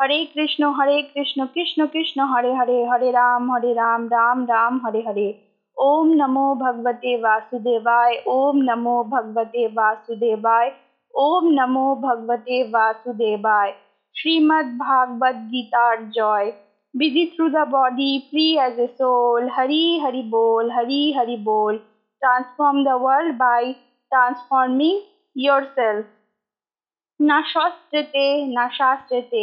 হরে কৃষ্ণ হরে কৃষ্ণ কৃষ্ণ কৃষ্ণ হরে হরে হরে রাম হরে রাম রাম রাম হরে হরে ওম নমো ভগবতে বাসুদেবায় ওম নমো ভগবতে বাসুদেবায় ওম নমো ভগবতে বাসুদেবায় শ্রীমদ্ ভাগবত গীতার জয় busy through the body, free as a soul. Hari Hari Bol, Hari Hari Bol. Transform the world by transforming yourself. না শস্ত্রেতে না শাস্ত্রেতে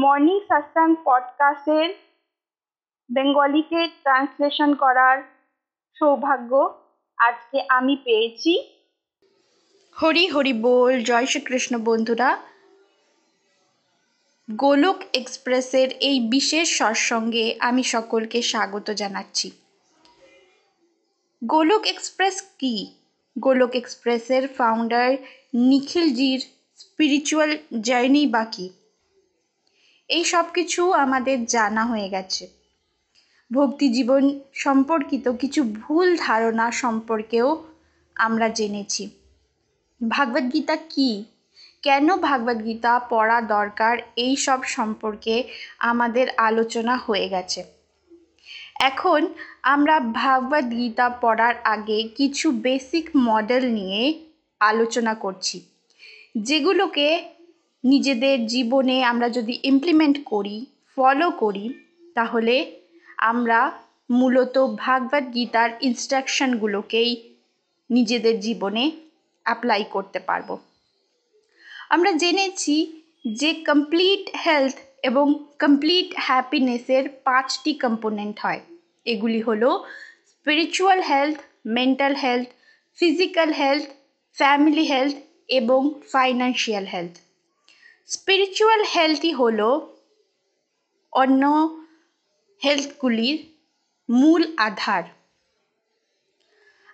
মর্নিং সাসাং পডকাস্টের বেঙ্গলিতে ট্রান্সলেশন করার সৌভাগ্য আজকে আমি পেয়েছি। হরি হরি বল, জয় শ্রীকৃষ্ণ বন্ধুরা। গোলক এক্সপ্রেসের এই বিশেষ সৎসঙ্গে আমি সকলকে স্বাগত জানাচ্ছি। গোলক এক্সপ্রেস কি? গোলক এক্সপ্রেসের ফাউন্ডার নিখিলজির স্পিরিচুয়াল জার্নি বা কি? এই সব কিছু আমাদের জানা হয়ে গেছে। ভক্তি জীবন সম্পর্কিত কিছু ভুল ধারণা সম্পর্কেও আমরা জেনেছি। ভাগবদ্গীতা কি? কেন ভাগবদ্গীতা পড়া দরকার? এই সব সম্পর্কে আমাদের আলোচনা হয়ে গেছে। এখন আমরা ভাগবদ্গীতা পড়ার আগে কিছু বেসিক মডেল নিয়ে আলোচনা করছি, যেগুলোকে নিজেদের জীবনে আমরা যদি ইমপ্লিমেন্ট করি ফলো করি, তাহলে আমরা মূলত ভাগবত গীতার ইনস্ট্রাকশনগুলোকেই নিজেদের জীবনে অ্যাপ্লাই করতে পারব। আমরা জেনেছি যে কমপ্লিট হেলথ এবং কমপ্লিট হ্যাপিনেসের পাঁচটি কম্পোনেন্ট হয়। এগুলি হলো spiritual health mental health physical health family health এবং ফাইন্যান্সিয়াল হেলথ স্পিরিচুয়াল হেলথই হল অন্য হেলথগুলির মূল আধার।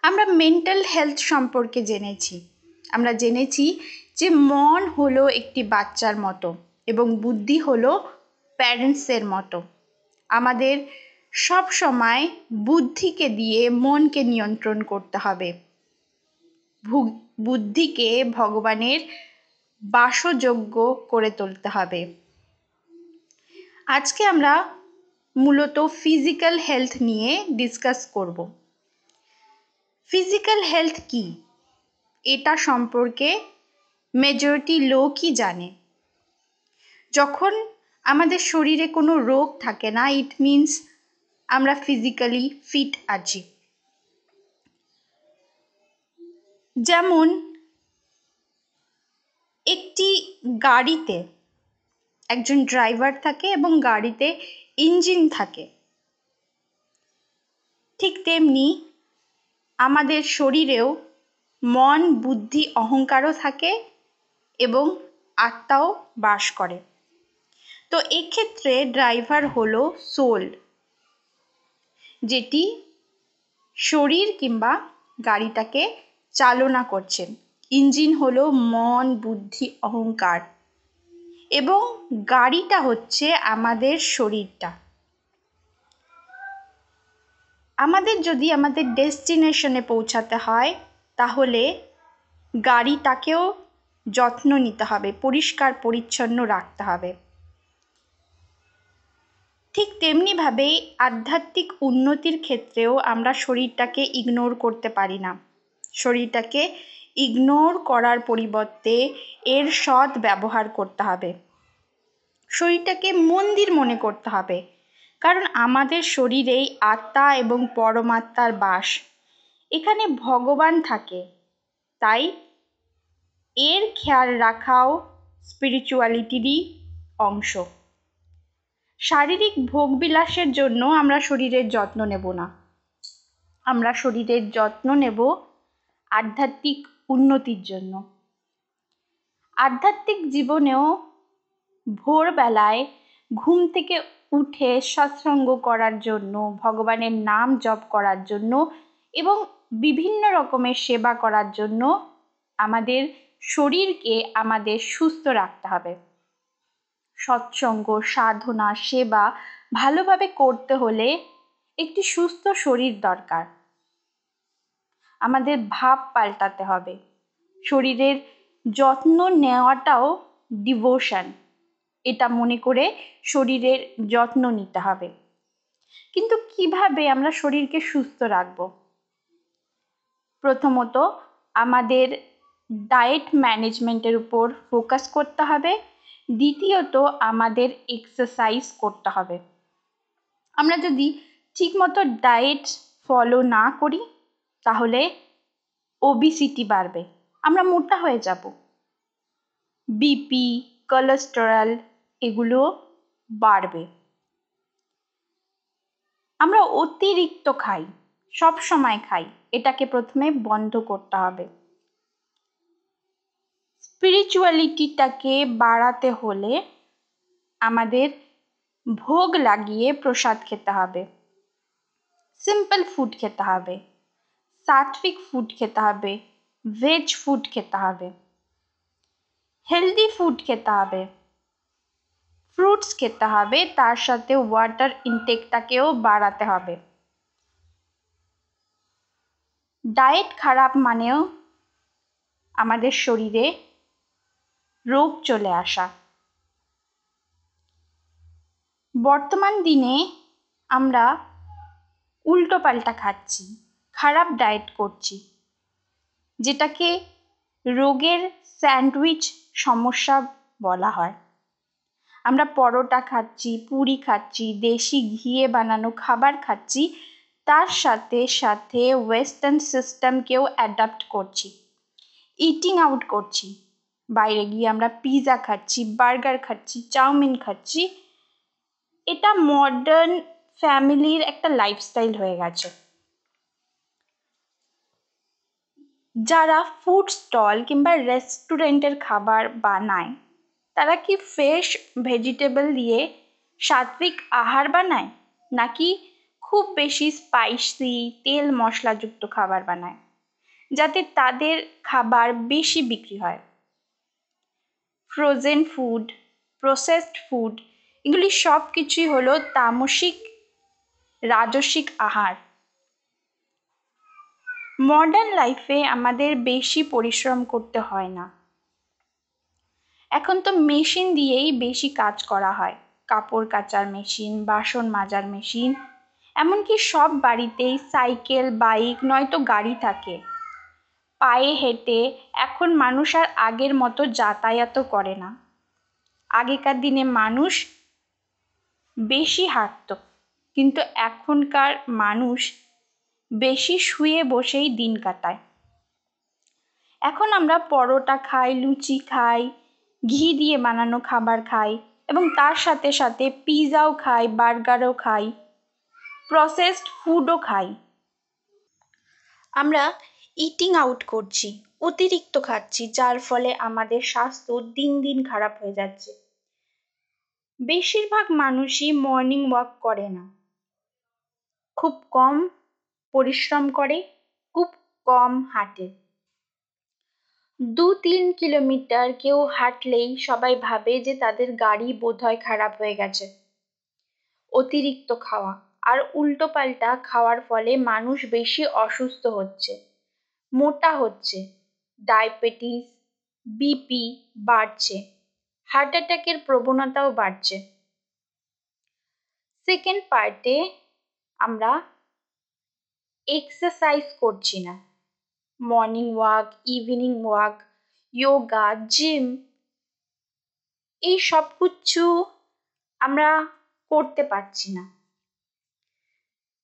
আমরা মেন্টাল হেলথ সম্পর্কে জেনেছি। আমরা জেনেছি যে মন হলো একটি বাচ্চার মতো এবং বুদ্ধি হলো প্যারেন্টসের মতো। আমাদের সব সময় বুদ্ধিকে দিয়ে মনকে নিয়ন্ত্রণ করতে হবে। বুদ্ধিকে ভগবানের বাসযোগ্য করে তুলতে হবে। আজকে আমরা মূলত ফিজিক্যাল হেলথ নিয়ে ডিসকাস করব। ফিজিক্যাল হেলথ কি? এটা সম্পর্কে মেজরিটি লোকই জানে। যখন আমাদের শরীরে কোনো রোগ থাকে না ইট মিনস আমরা ফিজিক্যালি ফিট আছি। যেমন একটি গাড়িতে একজন ড্রাইভার থাকে এবং গাড়িতে ইঞ্জিন থাকে। ঠিক তেমনি আমাদের শরীরেও মন, বুদ্ধি, অহংকারও থাকে এবং আত্মাও বাস করে। তো এক্ষেত্রে ড্রাইভার হলো সোল, যেটি শরীর কিংবা গাড়িটাকে চালনা করছেন। ইঞ্জিন হলো মন, বুদ্ধি, অহংকার। এবং গাড়িটা হচ্ছে আমাদের শরীরটা। আমাদের যদি আমাদের ডেস্টিনেশনে পৌঁছাতে হয়, তাহলে গাড়িটাকেও যত্ন নিতে হবে, পরিষ্কার, পরিচ্ছন্ন রাখতে হবে। ঠিক তেমনিভাবেই আধ্যাত্মিক উন্নতির ক্ষেত্রেও আমরা শরীরটাকে ইগনোর করতে পারি না। শরীরটাকে ইগনোর করার পরিবর্তে এর সৎ ব্যবহার করতে হবে। শরীরটাকে মন্দির মনে করতে হবে। কারণ আমাদের শরীরেই আত্মা এবং পরমাত্মার বাস। এখানে ভগবান থাকে। তাই এর খেয়াল রাখাও স্পিরিচুয়ালিটিরই অংশ। শারীরিক ভোগবিলাসের জন্য আমরা শরীরের যত্ন নেব না। আমরা শরীরের যত্ন নেব আধ্যাত্মিক উন্নতির জন্য। আধ্যাত্মিক জীবনেও ভোরবেলায় ঘুম থেকে উঠে সৎসঙ্গ করার জন্য, ভগবানের নাম জপ করার জন্য এবং বিভিন্ন রকমের সেবা করার জন্য আমাদের শরীরকে আমাদের সুস্থ রাখতে হবে। সৎসঙ্গ, সাধনা, সেবা ভালোভাবে করতে হলে একটি সুস্থ শরীর দরকার। আমাদের ভাব পাল্টাতে হবে। শরীরের যত্ন নেওয়াটাও ডিভোশন এটা মনে করে শরীরের যত্ন নিতে হবে। কিন্তু কীভাবে আমরা শরীরকে সুস্থ রাখব? প্রথমত আমাদের ডায়েট ম্যানেজমেন্টের উপর ফোকাস করতে হবে। দ্বিতীয়ত আমাদের এক্সারসাইজ করতে হবে। আমরা যদি ঠিকমতো ডায়েট ফলো না করি তাহলে ওবিসিটি বাড়বে। আমরা মোটা হয়ে যাব। বিপি কোলেস্টেরল এগুলো বাড়বে। আমরা অতিরিক্ত খাই, সব সময় খাই, এটাকে প্রথমে বন্ধ করতে হবে। স্পিরিচুয়ালিটিটাকে বাড়াতে হলে আমাদের ভোগ লাগিয়ে প্রসাদ খেতে হবে। সিম্পল ফুড খেতে হবে। সাত্বিক ফুড খেতে হবে ভেজ ফুড খেতে হবে হেলদি ফুড খেতে হবে ফ্রুটস খেতে হবে, তার সাথে ওয়াটার ইনটেকটাকেও বাড়াতে হবে। ডায়েট খারাপ মানেও আমাদের শরীরে রোগ চলে আসা। বর্তমান দিনে আমরা উল্টো পাল্টা খাচ্ছি। খারাপ ডায়েট করছি। যেটাকে রোগের স্যান্ডউইচ সমস্যা বলা হয়। আমরা পরোটা খাচ্ছি, পুরি খাচ্ছি, দেশি ঘিয়ে বানানো খাবার খাচ্ছি, তার সাথে সাথে ওয়েস্টার্ন সিস্টেমকেও অ্যাডাপ্ট করছি। ইটিং আউট করছি। বাইরে গিয়ে আমরা পিৎজা খাচ্ছি, বার্গার খাচ্ছি, চাউমিন খাচ্ছি। এটা মডার্ন ফ্যামিলির একটা লাইফস্টাইল হয়ে গেছে। যারা ফুড স্টল কিংবা রেস্টুরেন্টের খাবার বানায়, তারা কি ফ্রেশ ভেজিটেবল দিয়ে সাত্বিক আহার বানায়? নাকি খুব বেশি স্পাইসি তেল মশলাযুক্ত খাবার বানায়, যাতে তাদের খাবার বেশি বিক্রি হয়? ফ্রোজেন ফুড প্রসেসড ফুড এগুলি সব কিছুই হলো তামসিক, রাজসিক আহার। মডার্ন লাইফে আমাদের বেশি পরিশ্রম করতে হয় না। এখন তো মেশিন দিয়েই বেশি কাজ করা হয়। কাপড় কাচার মেশিন বাসন মাজার মেশিন এমনকি সব বাড়িতেই সাইকেল বাইক নয়তো গাড়ি থাকে। পায়ে হেঁটে এখন মানুষ আর আগের মতো যাতায়াতও করে না। আগেকার দিনে মানুষ বেশি হাঁটত, কিন্তু এখনকার মানুষ বেশি শুয়ে বসেই দিন কাটায়। এখন আমরা পরোটা খাই, লুচি খাই, ঘি দিয়ে বানানো খাবার খাই এবং তার সাথে সাথে পিৎজাও খাই, বার্গারও খাই প্রসেসড ফুডও খাই। আমরা ইটিং আউট করছি, অতিরিক্ত খাচ্ছি, যার ফলে আমাদের স্বাস্থ্য দিন দিন খারাপ হয়ে যাচ্ছে। বেশিরভাগ মানুষই মর্নিং ওয়াক করে না। খুব কম পরিশ্রম করে খুব কম হাঁটে। দু তিন কিলোমিটার কেউ হাঁটলেই সবাই ভাবে যে তাদের গাড়ি বোধহয় খারাপ হয়ে গেছে। অতিরিক্ত খাওয়া আর উল্টো পাল্টা খাওয়ার ফলে মানুষ বেশি অসুস্থ হচ্ছে, মোটা হচ্ছে, ডায়াবেটিস, বিপি বাড়ছে, হার্ট অ্যাটাকের প্রবণতাও বাড়ছে। সেকেন্ড পার্টে আমরা এক্সারসাইজ করছি না। Morning walk evening walk yoga gym এই সব কিছু আমরা করতে পারছি না।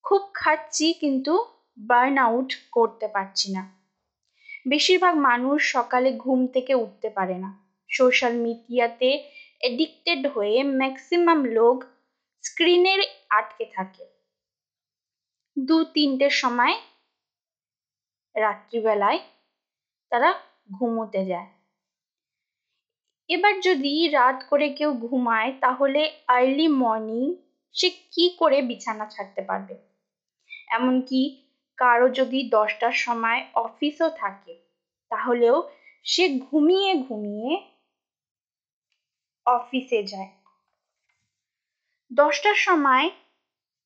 খুব খাচ্ছি কিন্তু বার্ন আউট করতে পারছি না। বেশিরভাগ মানুষ সকালে ঘুম থেকে উঠতে পারে না। সোশ্যাল মিডিয়াতে এডিক্টেড হয়ে ম্যাক্সিমাম লোক স্ক্রিনের আটকে থাকে। দু তিনটের সময় রাত্রিবেলায় তারা ঘুমোতে যায়। এবার যদি রাত করে কেউ ঘুমায়, তাহলে আর্লি মর্নিং সে কি করে বিছানা ছাড়তে পারবে? এমনকি কারও যদি দশটার সময় অফিসও থাকে, তাহলেও সে ঘুমিয়ে ঘুমিয়ে অফিসে যায়। দশটার সময়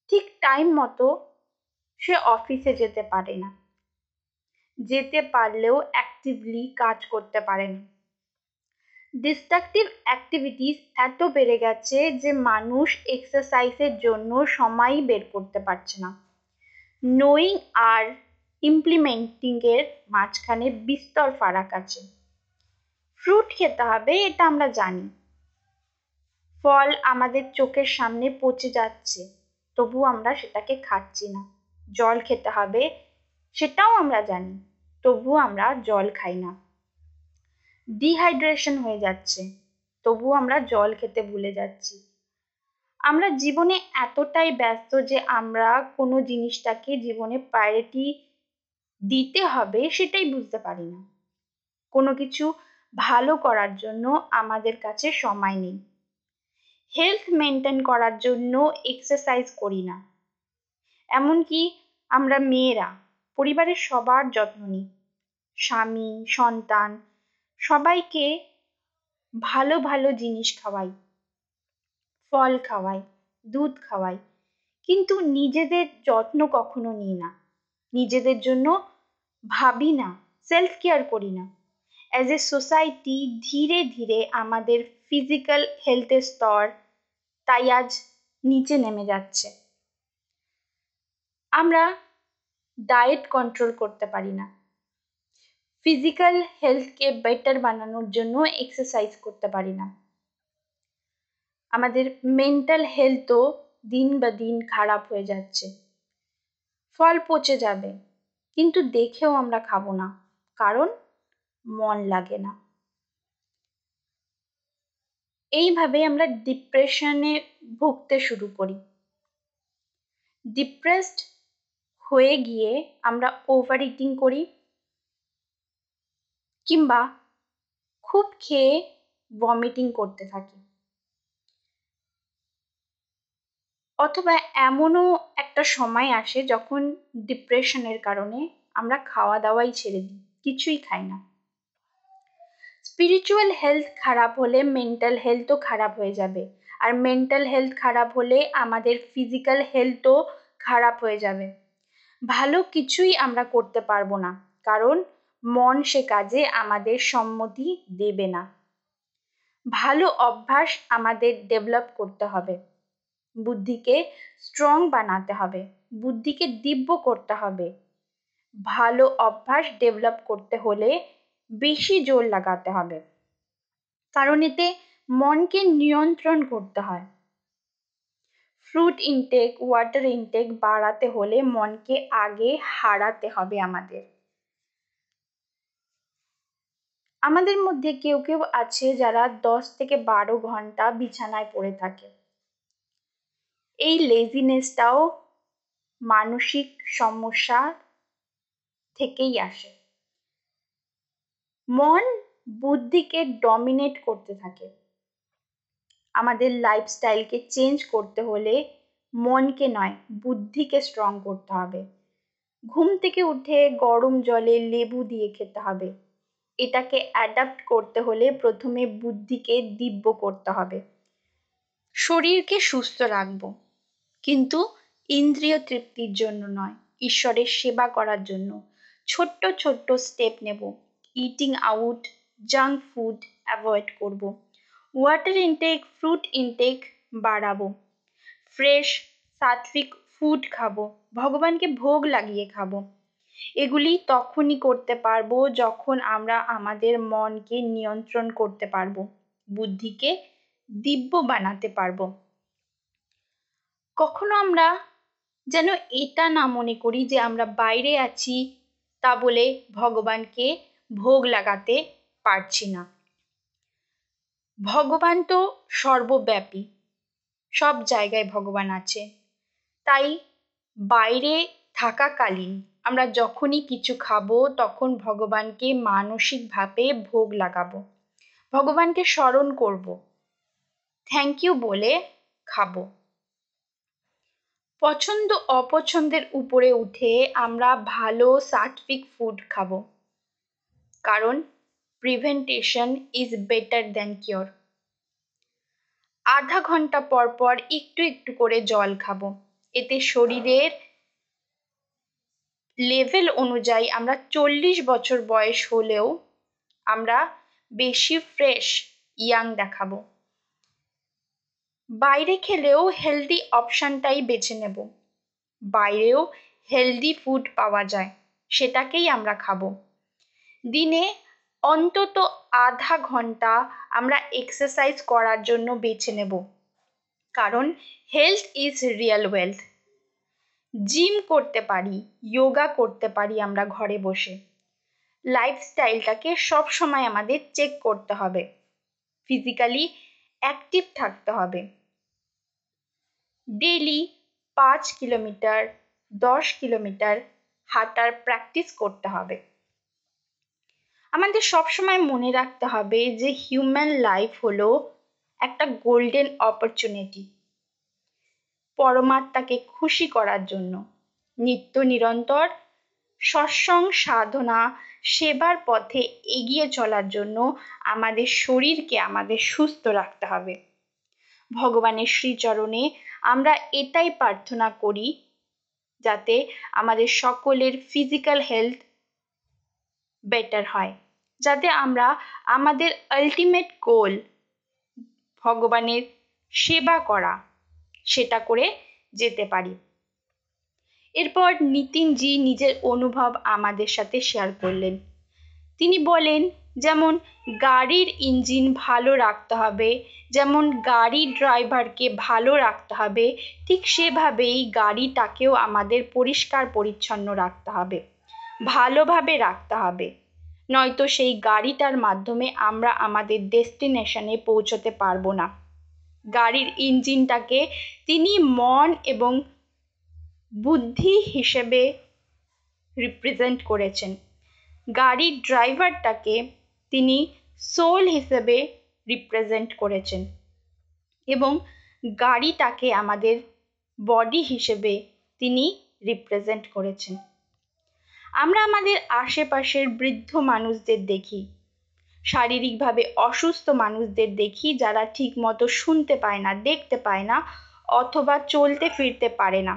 ঠিক টাইম মতো সে অফিসে যেতে পারে না। যেতে পারলেও অ্যাক্টিভলি কাজ করতে পারে না। ডিস্ট্রাকটিভ অ্যাক্টিভিটিস এত বেড়ে গেছে যে মানুষ এক্সারসাইজের জন্য সময়ই বের করতে পারছে না। নোয়িং আর ইমপ্লিমেন্টিংয়ের মাঝখানে বিস্তর ফারাক আছে। ফ্রুট খেতে হবে, এটা আমরা জানি। ফল আমাদের চোখের সামনে পচে যাচ্ছে, তবু আমরা সেটাকে খাচ্ছি না। জল খেতে হবে, সেটাও আমরা জানি, তবুও আমরা জল খাই না। ডিহাইড্রেশন হয়ে যাচ্ছে, তবুও আমরা জল খেতে ভুলে যাচ্ছি। আমরা জীবনে এতটাই ব্যস্ত যে আমরা কোনো জিনিসটাকে জীবনে প্রায়োরিটি দিতে হবে সেটাই বুঝতে পারি না। কোনো কিছু ভালো করার জন্য আমাদের কাছে সময় নেই। হেলথ মেনটেন করার জন্য এক্সারসাইজ করি না। এমনকি আমরা মেয়েরা, পরিবারের সবার যত্ন নিই। স্বামী, সন্তান, সবাইকে ভালো ভালো জিনিস খাওয়াই। ফল খাওয়াই, দুধ খাওয়াই। কিন্তু নিজেদের যত্ন কখনো নিই না। নিজেদের জন্য ভাবি না সেলফ কেয়ার করি না। অ্যাজ এ সোসাইটি ধীরে ধীরে আমাদের ফিজিক্যাল হেলথের স্তর তাই আজ নিচে নেমে যাচ্ছে। আমরা ডায়েট কন্ট্রোল করতে পারি না। ফিজিক্যাল হেলথকে বেটার বানানোর জন্য এক্সারসাইজ করতে পারি না। আমাদের মেন্টাল হেলথও দিন বা দিন খারাপ হয়ে যাচ্ছে। ফল পচে যাবে, কিন্তু দেখেও আমরা খাব না, কারণ মন লাগে না। এইভাবে আমরা ডিপ্রেশনে ভুগতে শুরু করি। ডিপ্রেসড হয়ে গিয়ে আমরা ওভার ইটিং করি কিংবা খুব খেয়ে ভমিটিং করতে থাকি। অথবা এমনও একটা সময় আসে যখন ডিপ্রেশনের কারণে আমরা খাওয়া দাওয়াই ছেড়ে দিই, কিছুই খাই না। স্পিরিচুয়াল হেলথ খারাপ হলে মেন্টাল হেলথও খারাপ হয়ে যাবে, আর মেন্টাল হেলথ খারাপ হলে আমাদের ফিজিক্যাল হেলথও খারাপ হয়ে যাবে। ভালো কিছুই আমরা করতে পারব না, কারণ মন সে কাজে আমাদের সম্মতি দেবে না। ভালো অভ্যাস আমাদের ডেভেলপ করতে হবে। বুদ্ধিকে স্ট্রং বানাতে হবে, বুদ্ধিকে দিব্য করতে হবে। ভালো অভ্যাস ডেভেলপ করতে হলে বেশি জোর লাগাতে হবে। কারণ এতে মনকে নিয়ন্ত্রণ করতে হয়। ফ্রুট ইনটেক ওয়াটার ইনটেক বাড়াতে হলে মনকে আগে হারাতে হবে আমাদের। আমাদের মধ্যে কেউ কেউ আছে যারা দশ থেকে বারো ঘণ্টা বিছানায় পড়ে থাকে। এই লেজিনেসটাও মানসিক সমস্যা থেকেই আসে। মন বুদ্ধিকে ডমিনেট করতে থাকে। আমাদের লাইফস্টাইলকে চেঞ্জ করতে হলে মনকে নয়, বুদ্ধিকে স্ট্রং করতে হবে। ঘুম থেকে উঠে গরম জলে লেবু দিয়ে খেতে হবে। এটাকে অ্যাডাপ্ট করতে হলে প্রথমে বুদ্ধিকে দিব্য করতে হবে। শরীরকে সুস্থ রাখব, কিন্তু ইন্দ্রিয় তৃপ্তির জন্য নয়, ঈশ্বরের সেবা করার জন্য। ছোট্ট ছোট্ট স্টেপ নেব। Eating out junk food avoid করব। ওয়াটার ইনটেক ফ্রুট ইনটেক বাড়াবো। ফ্রেশ সাত্বিক ফুড খাব। ভগবানকে ভোগ লাগিয়ে খাব। এগুলি তখনই করতে পারব যখন আমরা আমাদের মনকে নিয়ন্ত্রণ করতে পারব। বুদ্ধিকে দিব্য বানাতে পারব। কখনো আমরা যেন এটা না মনে করি যে আমরা বাইরে আছি তা বলে ভগবানকে ভোগ লাগাতে পারছি না। ভগবান তো সর্বব্যাপী। সব জায়গায় ভগবান আছে। তাই বাইরে থাকাকালীন আমরা যখনই কিছু খাব, তখন ভগবানকে মানসিকভাবে ভোগ লাগাবো। ভগবানকে স্মরণ করব। থ্যাংক ইউ বলে খাব। পছন্দ অপছন্দের উপরে উঠে আমরা ভালো সাত্বিক ফুড খাব। কারণ prevention is better than cure আধা ঘণ্টা পর পর একটু একটু করে জল খাব। এতে শরীরের লেভেল অনুযায়ী আমরা চল্লিশ বছর বয়স হলেও আমরা বেশি ফ্রেশ ইয়াং দেখাবো। বাইরে খেলেও হেলদি অপশানটাই বেছে নেব। বাইরেও হেলদি ফুড পাওয়া যায়, সেটাকেই আমরা খাব। দিনে অন্তত আধা ঘণ্টা আমরা এক্সারসাইজ করার জন্য বেছে নেব। কারণ health is real wealth gym করতে পারি যোগা করতে পারি আমরা ঘরে বসে। লাইফস্টাইলটাকে সবসময় আমাদের চেক করতে হবে। ফিজিক্যালি অ্যাক্টিভ থাকতে হবে। ডেলি পাঁচ কিলোমিটার দশ কিলোমিটার হাঁটার প্র্যাকটিস করতে হবে। আমাদের সবসময় মনে রাখতে হবে যে হিউম্যান লাইফ হলো একটা গোল্ডেন অপরচুনিটি পরমাত্মাকে খুশি করার জন্য। নিত্য নিরন্তর সৎসং সাধনা, সেবার পথে এগিয়ে চলার জন্য আমাদের শরীরকে আমাদের সুস্থ রাখতে হবে। ভগবানের শ্রীচরণে আমরা এটাই প্রার্থনা করি যাতে আমাদের সকলের ফিজিক্যাল হেলথ বেটার হয়। যাতে আমরা আমাদের আলটিমেট গোল ভগবানের সেবা করা, সেটা করে যেতে পারি। এরপর নিতিনজি নিজের অনুভব আমাদের সাথে শেয়ার করলেন। তিনি বলেন, যেমন গাড়ির ইঞ্জিন ভালো রাখতে হবে, যেমন গাড়ি ড্রাইভারকে ভালো রাখতে হবে, ঠিক সেভাবেই গাড়িটাকেও আমাদের পরিষ্কার পরিচ্ছন্ন রাখতে হবে, ভালোভাবে রাখতে হবে। নয়তো সেই গাড়িটার মাধ্যমে আমরা আমাদের ডেস্টিনেশনে পৌঁছতে পারব না। গাড়ির ইঞ্জিনটাকে তিনি মন এবং বুদ্ধি হিসেবে রিপ্রেজেন্ট করেছেন। গাড়ির ড্রাইভারটাকে তিনি সোল হিসেবে রিপ্রেজেন্ট করেছেন এবং গাড়িটাকে আমাদের বডি হিসেবে তিনি রিপ্রেজেন্ট করেছেন। আমরা আমাদের আশেপাশের বৃদ্ধ মানুষদের দেখি। শারীরিকভাবে অসুস্থ মানুষদের দেখি যারা ঠিক মতো শুনতে পায় না, দেখতে পায় না অথবা চলতে ফিরতে পারে না।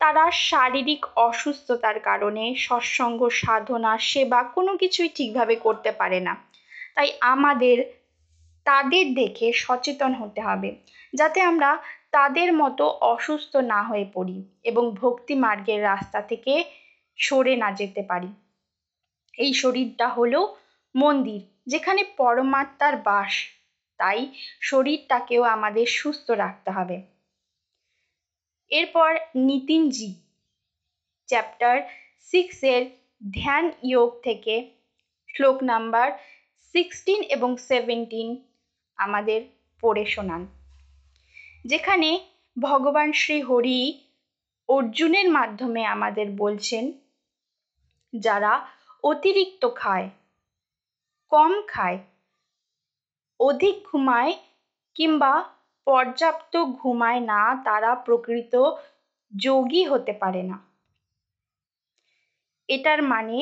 তারা শারীরিক অসুস্থতার কারণে সৎসঙ্গ, সাধনা, সেবা কোনো কিছুই ঠিকভাবে করতে পারে না। তাই আমাদের, তাদের দেখে সচেতন হতে হবে, যাতে আমরা তাদের মতো অসুস্থ না হয়ে পড়ি এবং ভক্তি মার্গের রাস্তা থেকে সরে না যেতে পারি। এই শরীরটা হলো মন্দির, যেখানে পরমাত্মার বাস। তাই শরীরটাকেও আমাদের সুস্থ রাখতে হবে। এরপর নিতিনজি চ্যাপ্টার সিক্সের ধ্যান ইয়োগ থেকে শ্লোক নাম্বার সিক্সটিন এবং সেভেন্টিন আমাদের পড়ে শোনান। যেখানে ভগবান শ্রী হরি অর্জুনের মাধ্যমে আমাদের বলছেন যারা অতিরিক্ত খায়, কম খায়, অধিক ঘুমায় কিংবা পর্যাপ্ত ঘুমায় না, তারা প্রকৃত যোগী হতে পারে না। এটার মানে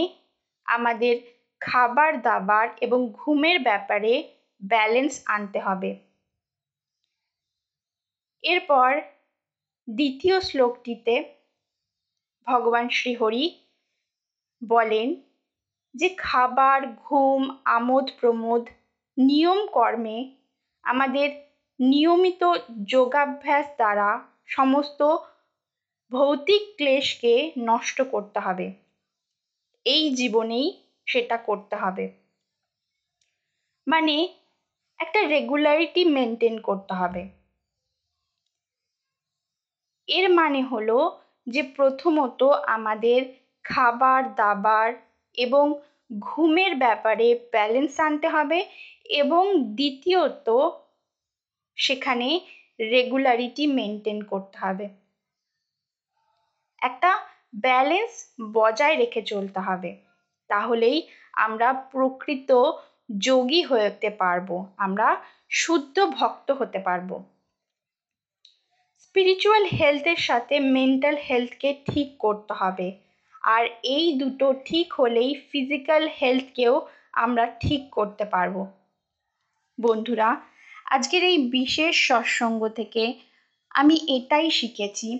আমাদের খাবার দাবার এবং ঘুমের ব্যাপারে ব্যালেন্স আনতে হবে। এরপর দ্বিতীয় শ্লোকটিতে ভগবান শ্রীহরি বলেন যে খাবার, ঘুম, আমোদ, প্রমোদ, নিয়ম কর্মে আমাদের নিয়মিত যোগাভ্যাস দ্বারা সমস্ত ভৌতিক ক্লেশকে নষ্ট করতে হবে। এই জীবনেই সেটা করতে হবে। মানে একটা রেগুলারিটি মেনটেন করতে হবে। এর মানে হলো যে প্রথমত আমাদের খাবার, দাবার এবং ঘুমের ব্যাপারে ব্যালেন্স আনতে হবে এবং দ্বিতীয়ত সেখানে রেগুলারিটি মেনটেন করতে হবে। একটা ব্যালেন্স বজায় রেখে চলতে হবে, তাহলেই আমরা প্রকৃত যোগী হতে পারব, আমরা শুদ্ধ ভক্ত হতে পারব। স্পিরিচুয়াল হেলথের সাথে মেন্টাল হেলথকে ঠিক করতে হবে। আর এই দুটো ঠিক হলেই ফিজিক্যাল হেলথকেও আমরা ঠিক করতে পারব। বন্ধুরা, আজকের এই বিশেষ সৎসঙ্গ থেকে আমি এটাই শিখেছি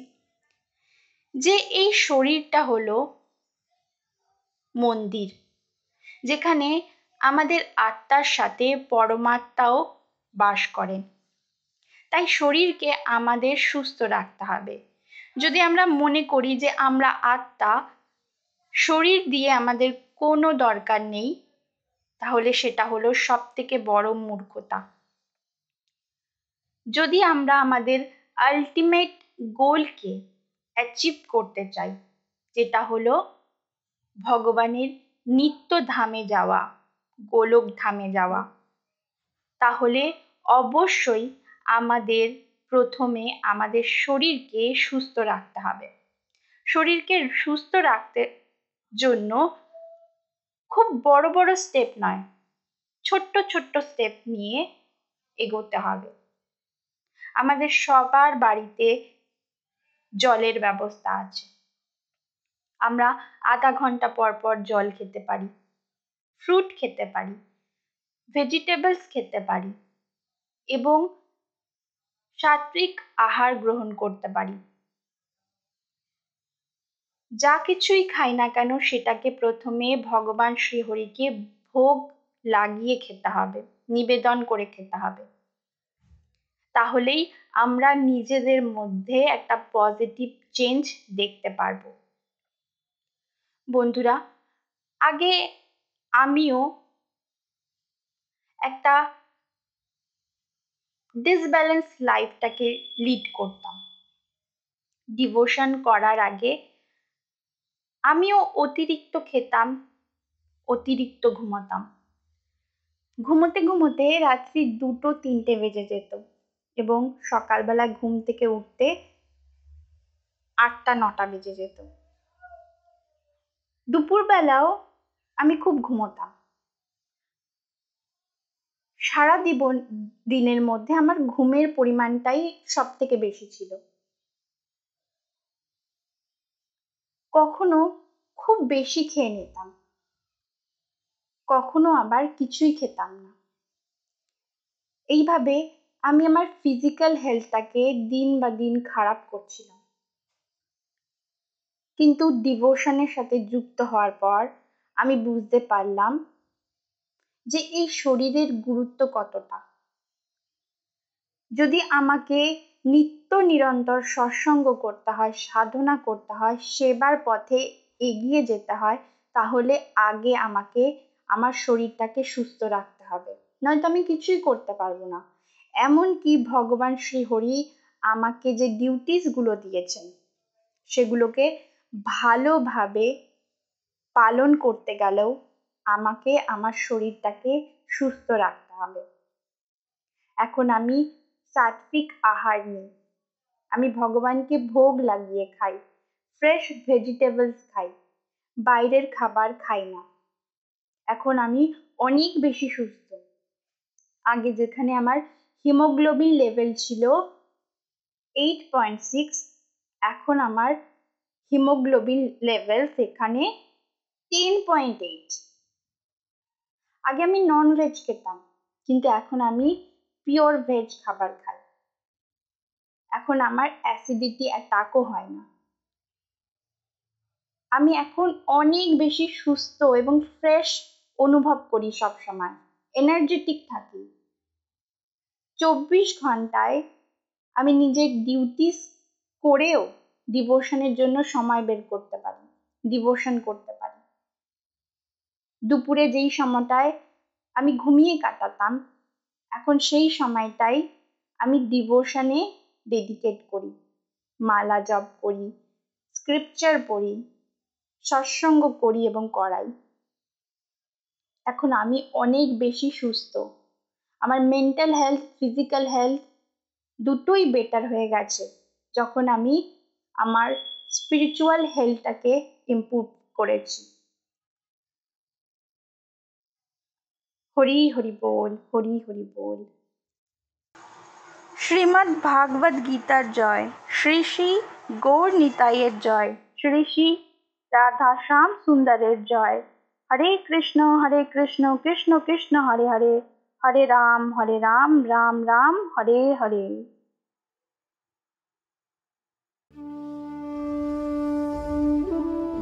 যে এই শরীরটা হলো মন্দির, যেখানে আমাদের আত্মার সাথে পরমাত্মাও বাস করেন তাই শরীরকে আমাদের সুস্থ রাখতে হবে। যদি আমরা মনে করি যে আমরা আত্মা শরীর দিয়ে আমাদের কোনো দরকার নেই, তাহলে সেটা হলো সব থেকে বড় মূর্খতা। যদি আমরা আমাদের আলটিমেট গোলকে অ্যাচিভ করতে চাই, যেটা হলো ভগবানের নিত্য ধামে যাওয়া, গোলক ধামে যাওয়া, তাহলে অবশ্যই আমাদের প্রথমে আমাদের শরীরকে সুস্থ রাখতে হবে। শরীরকে সুস্থ রাখতে জন্য খুব বড় বড় স্টেপ নয়, ছোট্ট ছোট্ট স্টেপ নিয়ে এগোতে হবে। আমাদের সবার বাড়িতে জলের ব্যবস্থা আছে। আমরা আধা ঘণ্টা পর পর জল খেতে পারি ফ্রুট খেতে পারি ভেজিটেবলস খেতে পারি এবং সাত্বিক আহার গ্রহণ করতে পারি। যা কিছুই খাই না কেন সেটাকে প্রথমে ভগবান শ্রীহরিকে ভোগ লাগিয়ে খেতে হবে, নিবেদন করে খেতে হবে। তাহলেই আমরা নিজেদের মধ্যে একটা পজিটিভ চেঞ্জ দেখতে পারব। বন্ধুরা, আগে আমিও একটা ডিসব্যালেন্স লাইফটাকে লিড করতাম। ডিভোশন করার আগে আমিও অতিরিক্ত খেতাম, অতিরিক্ত ঘুমাতাম। ঘুমোতে ঘুমোতে রাত্রি দুটো তিনটে বেজে যেত এবং সকালবেলা ঘুম থেকে উঠতে আটটা, নটা বেজে যেত। দুপুরবেলাও আমি খুব ঘুমোতাম। সারা দিবন, দিনের মধ্যে আমার ঘুমের পরিমাণটাই সব থেকে বেশি ছিল। কখনো খুব বেশি খেয়ে নিতাম। কখনো আবার কিছুই খেতাম না। এইভাবে আমি আমার ফিজিক্যাল হেলথটাকে দিন বা দিন খারাপ করছিলাম। কিন্তু ডিভোশনের সাথে যুক্ত হওয়ার পর আমি বুঝতে পারলাম যে এই শরীরের গুরুত্ব কতটা। যদি আমাকে নিত্য নিরন্তর সৎসঙ্গ করতে হয়, সাধনা করতে হয়, সেবার পথে এগিয়ে যেতে হয়, তাহলে আগে আমাকে, আমার শরীরটাকে সুস্থ রাখতে হবে। নয়তো আমি কিছুই করতে পারব না। এমনকি ভগবান শ্রীহরি আমাকে যে ডিউটিসগুলো দিয়েছেন, সেগুলোকে ভালোভাবে পালন করতে গেলেও আমাকে, আমার শরীরটাকে সুস্থ রাখতে হবে। এখন আমি সাত্বিক আহার নিই। আমি ভগবানকে ভোগ লাগিয়ে খাই ফ্রেশ ভেজিটেবলস খাই, বাইরের খাবার খাই না। এখন আমি অনেক বেশি সুস্থ। আগে যেখানে আমার হিমোগ্লোবিন লেভেল ছিল এইট পয়েন্ট সিক্স এখন আমার হিমোগ্লোবিন লেভেল সেখানে টেন পয়েন্ট এইট আগে আমি নন ভেজ খেতাম, কিন্তু এখন আমি পিওর ভেজ খাবার খাই। এখন আমার অ্যাসিডিটি অ্যাটাকও হয় না। আমি এখন অনেক বেশি সুস্থ এবং ফ্রেশ অনুভব করি সব সময় এনার্জেটিক থাকি। চব্বিশ ঘন্টায় আমি নিজের ডিউটিস করেও ডিভোশনের জন্য সময় বের করতে পারি ডিভোশন করতে পারি। দুপুরে যেই সময়টায় আমি ঘুমিয়ে কাটাতাম এখন সেই সময়টাই আমি ডিভোশনে ডেডিকেট করি, মালা জপ করি স্ক্রিপচার পড়ি, সৎসঙ্গ করি এবং করাই। এখন আমি অনেক বেশি সুস্থ। আমার মেন্টাল হেলথ ফিজিক্যাল হেলথ দুটোই বেটার হয়ে গেছে যখন আমি আমার স্পিরিচুয়াল হেলথটাকে ইমপ্রুভ করেছি। হরি হরি বল, হরি হরি বল। শ্রীমদ্ ভাগবত গীতার জয়, শ্রী শ্রী গৌর নিতাইয়ের জয়, শ্রী শ্রী রাধা শ্যাম সুন্দরের জয়। হরে কৃষ্ণ হরে কৃষ্ণ কৃষ্ণ কৃষ্ণ, হরে হরে হরে রাম হরে রাম রাম রাম, হরে হরে।